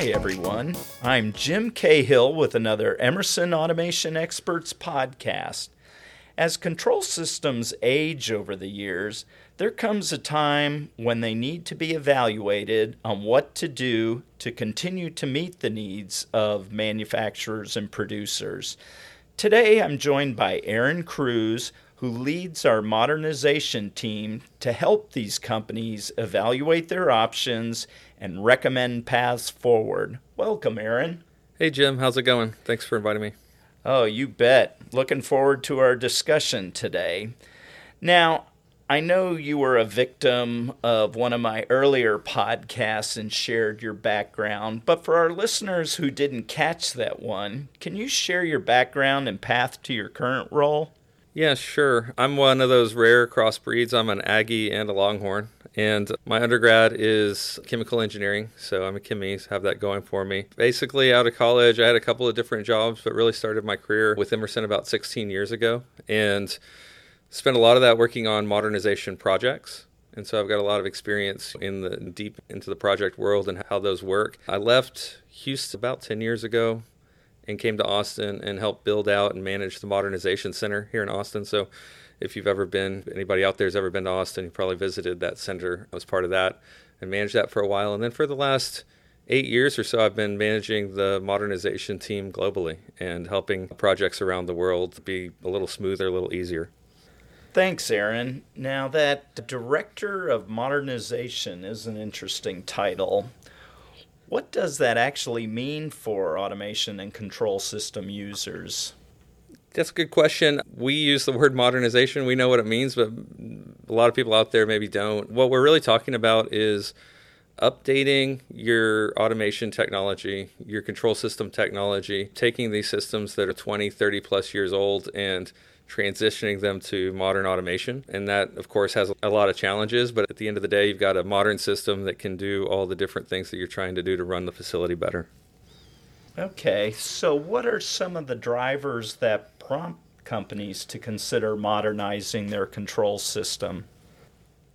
Hi, everyone. I'm Jim Cahill with another Emerson Automation Experts podcast. As control systems age over the years, there comes a time when they need to be evaluated on what to do to continue to meet the needs of manufacturers and producers. Today, I'm joined by Aaron Cruz, who leads our modernization team to help these companies evaluate their options and recommend paths forward. Welcome, Aaron. Hey, Jim. How's it going? Thanks for inviting me. Oh, you bet. Looking forward to our discussion today. Now, I know you were a victim of one of my earlier podcasts and shared your background, but for our listeners who didn't catch that one, can you share your background and path to your current role? Yeah, sure. I'm one of those rare crossbreeds. I'm an Aggie and a Longhorn. And my undergrad is chemical engineering, so I'm a chemies, have that going for me. Basically, out of college, I had a couple of different jobs, but really started my career with Emerson about 16 years ago. And spent a lot of that working on modernization projects. And so I've got a lot of experience in the deep into the project world and how those work. I left Houston about 10 years ago and came to Austin and helped build out and manage the modernization center here in Austin. So if you've ever been, anybody out there has ever been to Austin, you probably visited that center. I was part of that and managed that for a while. And then for the last eight years or so, I've been managing the modernization team globally and helping projects around the world be a little smoother, a little easier. Thanks, Aaron. Now, that Director of Modernization is an interesting title. What does that actually mean for automation and control system users? That's a good question. We use the word modernization. We know what it means, but a lot of people out there maybe don't. What we're really talking about is updating your automation technology, your control system technology, taking these systems that are 20, 30 plus years old and transitioning them to modern automation. And that, of course, has a lot of challenges, but at the end of the day, you've got a modern system that can do all the different things that you're trying to do to run the facility better. Okay, so what are some of the drivers that prompt companies to consider modernizing their control system?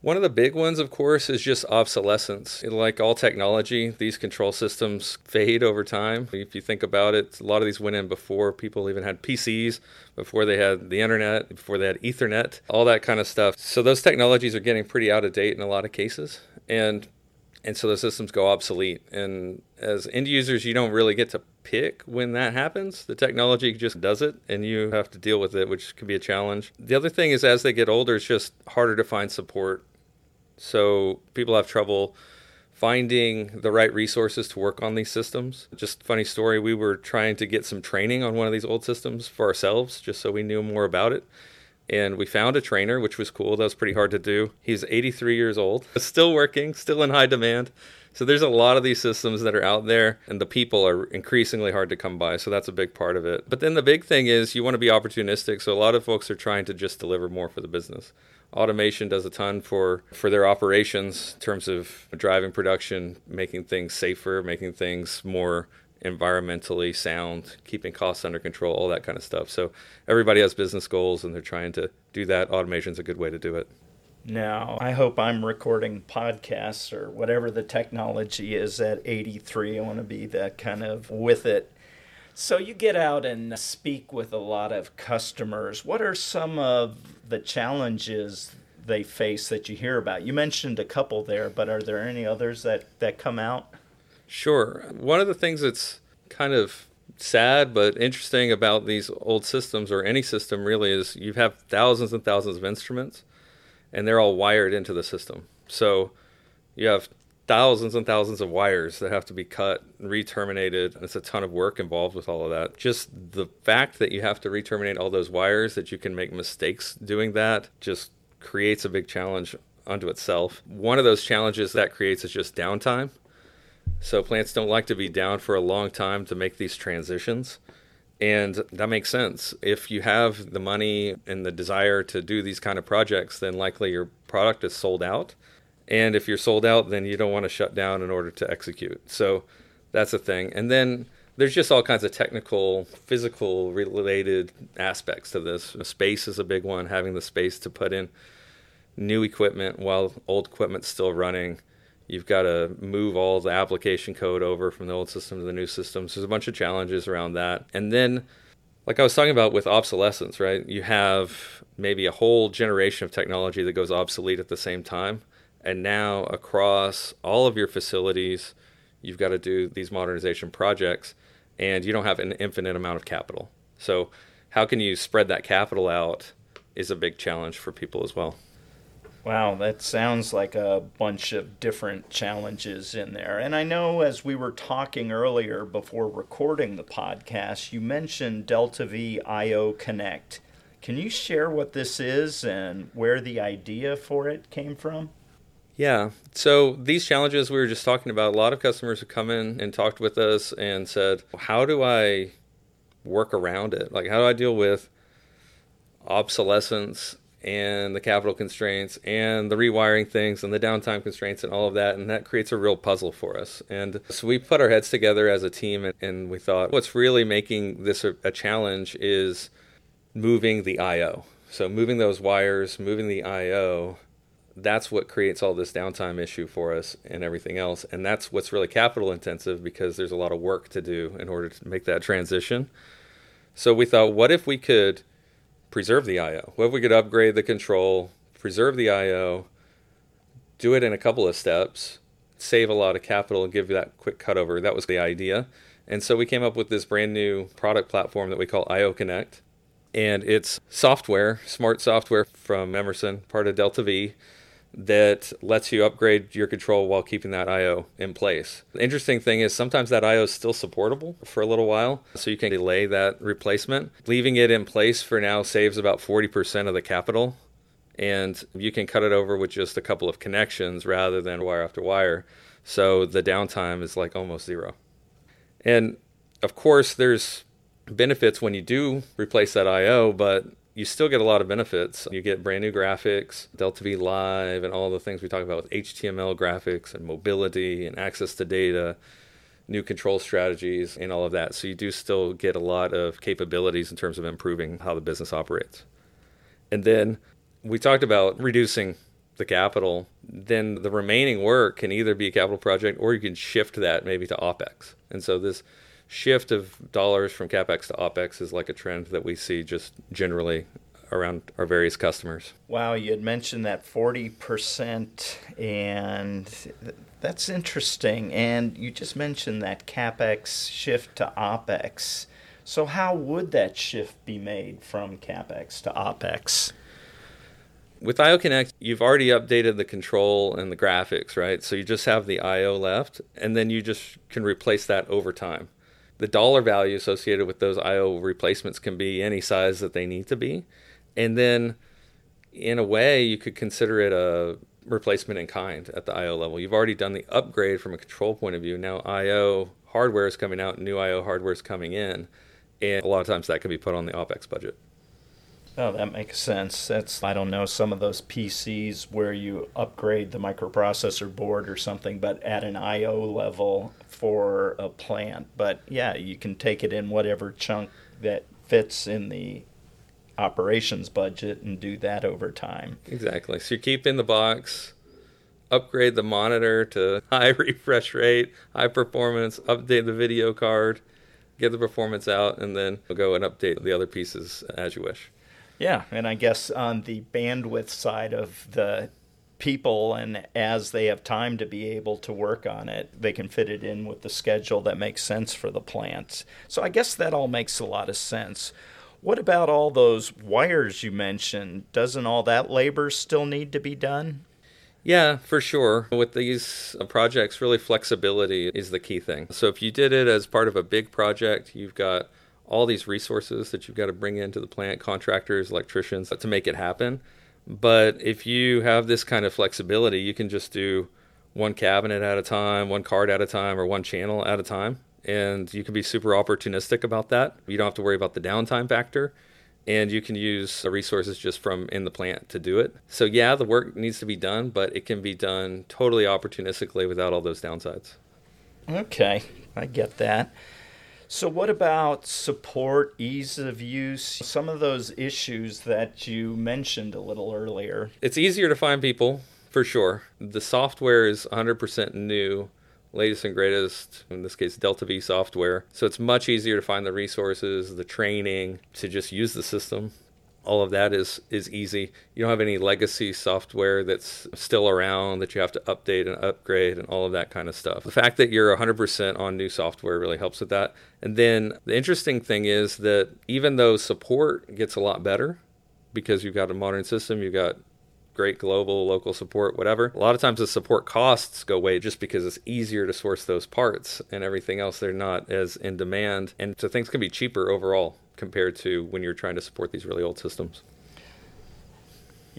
One of the big ones, of course, is just obsolescence. Like all technology, these control systems fade over time. If you think about it, a lot of these went in before people even had PCs, before they had the internet, before they had Ethernet, all that kind of stuff. So those technologies are getting pretty out of date in a lot of cases. And and so the systems go obsolete. And as end users, you don't really get to pick when that happens. The technology just does it, and you have to deal with it, which can be a challenge. The other thing is, as they get older, it's just harder to find support. So people have trouble finding the right resources to work on these systems. Just funny story, we were trying to get some training on one of these old systems for ourselves, just so we knew more about it and we found a trainer, which was cool. That was pretty hard to do. He's 83 years old, still working, still in high demand. So there's a lot of these systems that are out there, and the people are increasingly hard to come by. So that's a big part of it. But then the big thing is you want to be opportunistic. So a lot of folks are trying to just deliver more for the business. Automation does a ton for for their operations in terms of driving production, making things safer, making things more environmentally sound, keeping costs under control, all that kind of stuff. So everybody has business goals and they're trying to do that. Automation is a good way to do it. Now, I hope I'm recording podcasts or whatever the technology is at 83. I want to be that kind of with it. So you get out and speak with a lot of customers. What are some of the challenges they face that you hear about? You mentioned a couple there, but are there any others that, that come out? Sure. One of the things that's kind of sad but interesting about these old systems or any system really is you have thousands and thousands of instruments and they're all wired into the system. So you have thousands and thousands of wires that have to be cut and re-terminated. It's a ton of work involved with all of that. Just the fact that you have to re-terminate all those wires, that you can make mistakes doing that, just creates a big challenge unto itself. One of those challenges that creates is just downtime. So plants don't like to be down for a long time to make these transitions. And that makes sense. If you have the money and the desire to do these kind of projects, then likely your product is sold out. And if you're sold out, then you don't want to shut down in order to execute. So that's a thing. And then there's just all kinds of technical, physical related aspects to this. Space is a big one, having the space to put in new equipment while old equipment's still running. You've got to move all the application code over from the old system to the new system. So there's a bunch of challenges around that. And then, like I was talking about with obsolescence, right? You have maybe a whole generation of technology that goes obsolete at the same time. And now, across all of your facilities, you've got to do these modernization projects, and you don't have an infinite amount of capital. So, how can you spread that capital out is a big challenge for people as well. Wow, that sounds like a bunch of different challenges in there. And I know as we were talking earlier before recording the podcast, you mentioned DeltaV IO Connect. Can you share what this is and where the idea for it came from? Yeah. So these challenges we were just talking about, a lot of customers have come in and talked with us and said, "How do I work around it? Like how do I deal with obsolescence and the capital constraints and the rewiring things and the downtime constraints and all of that. And that creates a real puzzle for us. And so we put our heads together as a team and, and we thought what's really making this a, a challenge is moving the IO. So moving those wires, moving the IO, that's what creates all this downtime issue for us and everything else. And that's what's really capital intensive because there's a lot of work to do in order to make that transition. So we thought, what if we could preserve the IO? What if we could upgrade the control, preserve the IO, do it in a couple of steps, save a lot of capital, and give you that quick cutover? That was the idea. And so we came up with this brand new product platform that we call IO Connect. And it's software, smart software from Emerson, part of DeltaV that lets you upgrade your control while keeping that IO in place. The interesting thing is sometimes that IO is still supportable for a little while, so you can delay that replacement. Leaving it in place for now saves about 40% of the capital, and you can cut it over with just a couple of connections rather than wire after wire. So the downtime is like almost zero. And of course, there's benefits when you do replace that IO, but you still get a lot of benefits. You get brand new graphics, DeltaV Live, and all the things we talk about with HTML graphics and mobility and access to data, new control strategies, and all of that. So you do still get a lot of capabilities in terms of improving how the business operates. And then we talked about reducing the capital. Then the remaining work can either be a capital project or you can shift that maybe to OPEX. And so this shift of dollars from capex to opex is like a trend that we see just generally around our various customers. Wow, you had mentioned that 40%, and that's interesting. And you just mentioned that capex shift to opex. So, how would that shift be made from capex to opex? With IO Connect, you've already updated the control and the graphics, right? So you just have the IO left, and then you just can replace that over time the dollar value associated with those IO replacements can be any size that they need to be. And then, in a way, you could consider it a replacement in kind at the IO level. You've already done the upgrade from a control point of view. Now, IO hardware is coming out, new IO hardware is coming in. And a lot of times that can be put on the OPEX budget. Oh, that makes sense. That's I don't know some of those PCs where you upgrade the microprocessor board or something, but at an I/O level for a plant. But yeah, you can take it in whatever chunk that fits in the operations budget and do that over time. Exactly. So you keep in the box, upgrade the monitor to high refresh rate, high performance, update the video card, get the performance out, and then go and update the other pieces as you wish. Yeah, and I guess on the bandwidth side of the people and as they have time to be able to work on it, they can fit it in with the schedule that makes sense for the plant. So I guess that all makes a lot of sense. What about all those wires you mentioned? Doesn't all that labor still need to be done? Yeah, for sure. With these projects, really flexibility is the key thing. So if you did it as part of a big project, you've got all these resources that you've got to bring into the plant, contractors, electricians, to make it happen. But if you have this kind of flexibility, you can just do one cabinet at a time, one card at a time, or one channel at a time. and you can be super opportunistic about that. You don't have to worry about the downtime factor and you can use the resources just from in the plant to do it. So yeah, the work needs to be done, but it can be done totally opportunistically without all those downsides. Okay, I get that. So what about support, ease of use, some of those issues that you mentioned a little earlier? It's easier to find people for sure. The software is 100% new latest and greatest, in this case, DeltaV software. So it's much easier to find the resources, the training to just use the system. All of that is is easy. You don't have any legacy software that's still around that you have to update and upgrade and all of that kind of stuff. The fact that you're 100% on new software really helps with that. And then the interesting thing is that even though support gets a lot better because you've got a modern system, you've got great global, local support, whatever. A lot of times the support costs go away just because it's easier to source those parts and everything else. They're not as in demand. And so things can be cheaper overall compared to when you're trying to support these really old systems.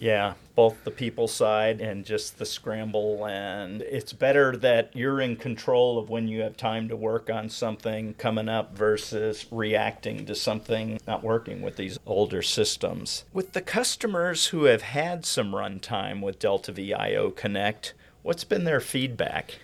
Yeah, both the people side and just the scramble. And it's better that you're in control of when you have time to work on something coming up versus reacting to something not working with these older systems. With the customers who have had some runtime with DeltaV IO Connect, what's been their feedback?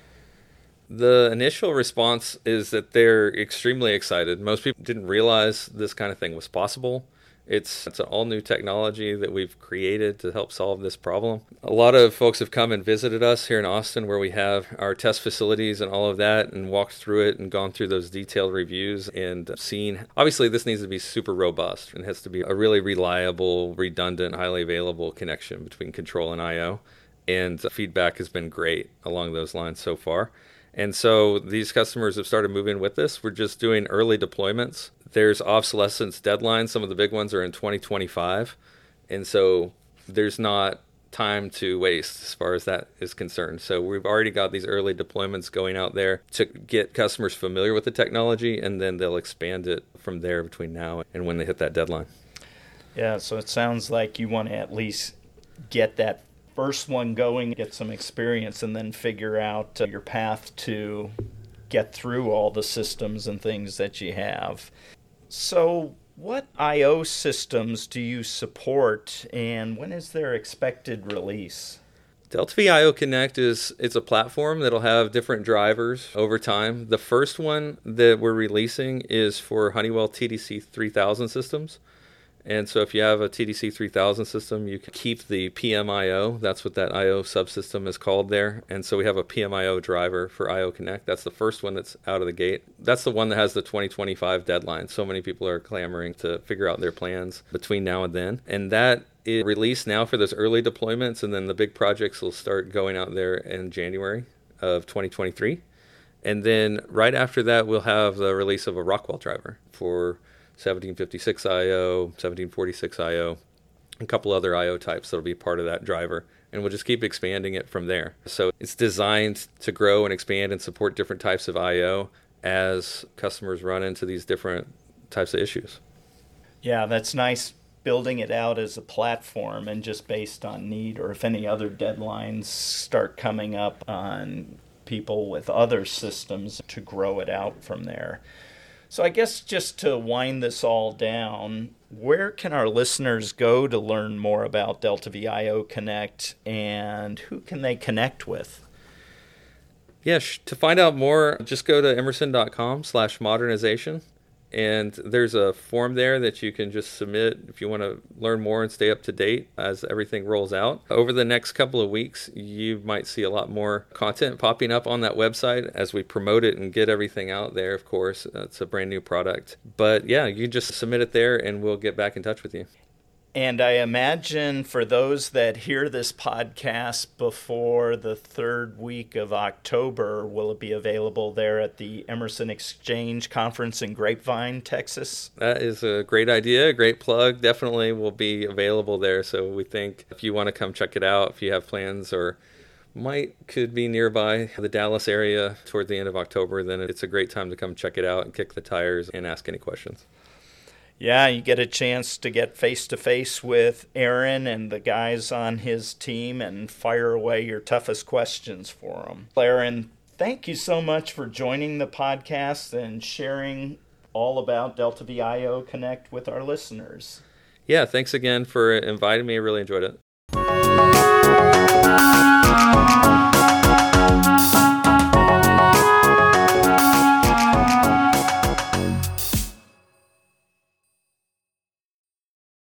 The initial response is that they're extremely excited. Most people didn't realize this kind of thing was possible. It's it's an all new technology that we've created to help solve this problem. A lot of folks have come and visited us here in Austin where we have our test facilities and all of that and walked through it and gone through those detailed reviews and seen obviously this needs to be super robust and has to be a really reliable, redundant, highly available connection between control and IO. And feedback has been great along those lines so far. And so these customers have started moving with this. We're just doing early deployments. There's obsolescence deadlines. Some of the big ones are in 2025. And so there's not time to waste as far as that is concerned. So we've already got these early deployments going out there to get customers familiar with the technology and then they'll expand it from there between now and when they hit that deadline. Yeah, so it sounds like you want to at least get that first one going, get some experience, and then figure out uh, your path to get through all the systems and things that you have. So, what I/O systems do you support, and when is their expected release? DeltaV IO Connect is it's a platform that'll have different drivers over time. The first one that we're releasing is for Honeywell TDC 3000 systems. And so if you have a TDC 3000 system, you can keep the PMIO. That's what that IO subsystem is called there. And so we have a PMIO driver for IO Connect. That's the first one that's out of the gate. That's the one that has the 2025 deadline. So many people are clamoring to figure out their plans between now and then. And that is released now for those early deployments. And then the big projects will start going out there in January of 2023. And then right after that, we'll have the release of a Rockwell driver for 1756 IO, 1746 IO, a couple other IO types that'll be part of that driver. And we'll just keep expanding it from there. So it's designed to grow and expand and support different types of IO as customers run into these different types of issues. Yeah, that's nice building it out as a platform and just based on need or if any other deadlines start coming up on people with other systems to grow it out from there. So, I guess just to wind this all down, where can our listeners go to learn more about DeltaV IO Connect and who can they connect with? Yeah, to find out more, just go to emerson.com slash modernization and there's a form there that you can just submit if you want to learn more and stay up to date as everything rolls out. Over the next couple of weeks, you might see a lot more content popping up on that website as we promote it and get everything out there, of course. It's a brand new product. But yeah, you just submit it there and we'll get back in touch with you. And I imagine for those that hear this podcast before the third week of October, will it be available there at the Emerson Exchange Conference in Grapevine, Texas? That is a great idea, a great plug. Definitely will be available there. So we think if you want to come check it out, if you have plans or might could be nearby the Dallas area toward the end of October, then it's a great time to come check it out and kick the tires and ask any questions yeah, you get a chance to get face to face with Aaron and the guys on his team and fire away your toughest questions for them. Aaron, thank you so much for joining the podcast and sharing all about DeltaV IO Connect with our listeners. Yeah, thanks again for inviting me. I really enjoyed it.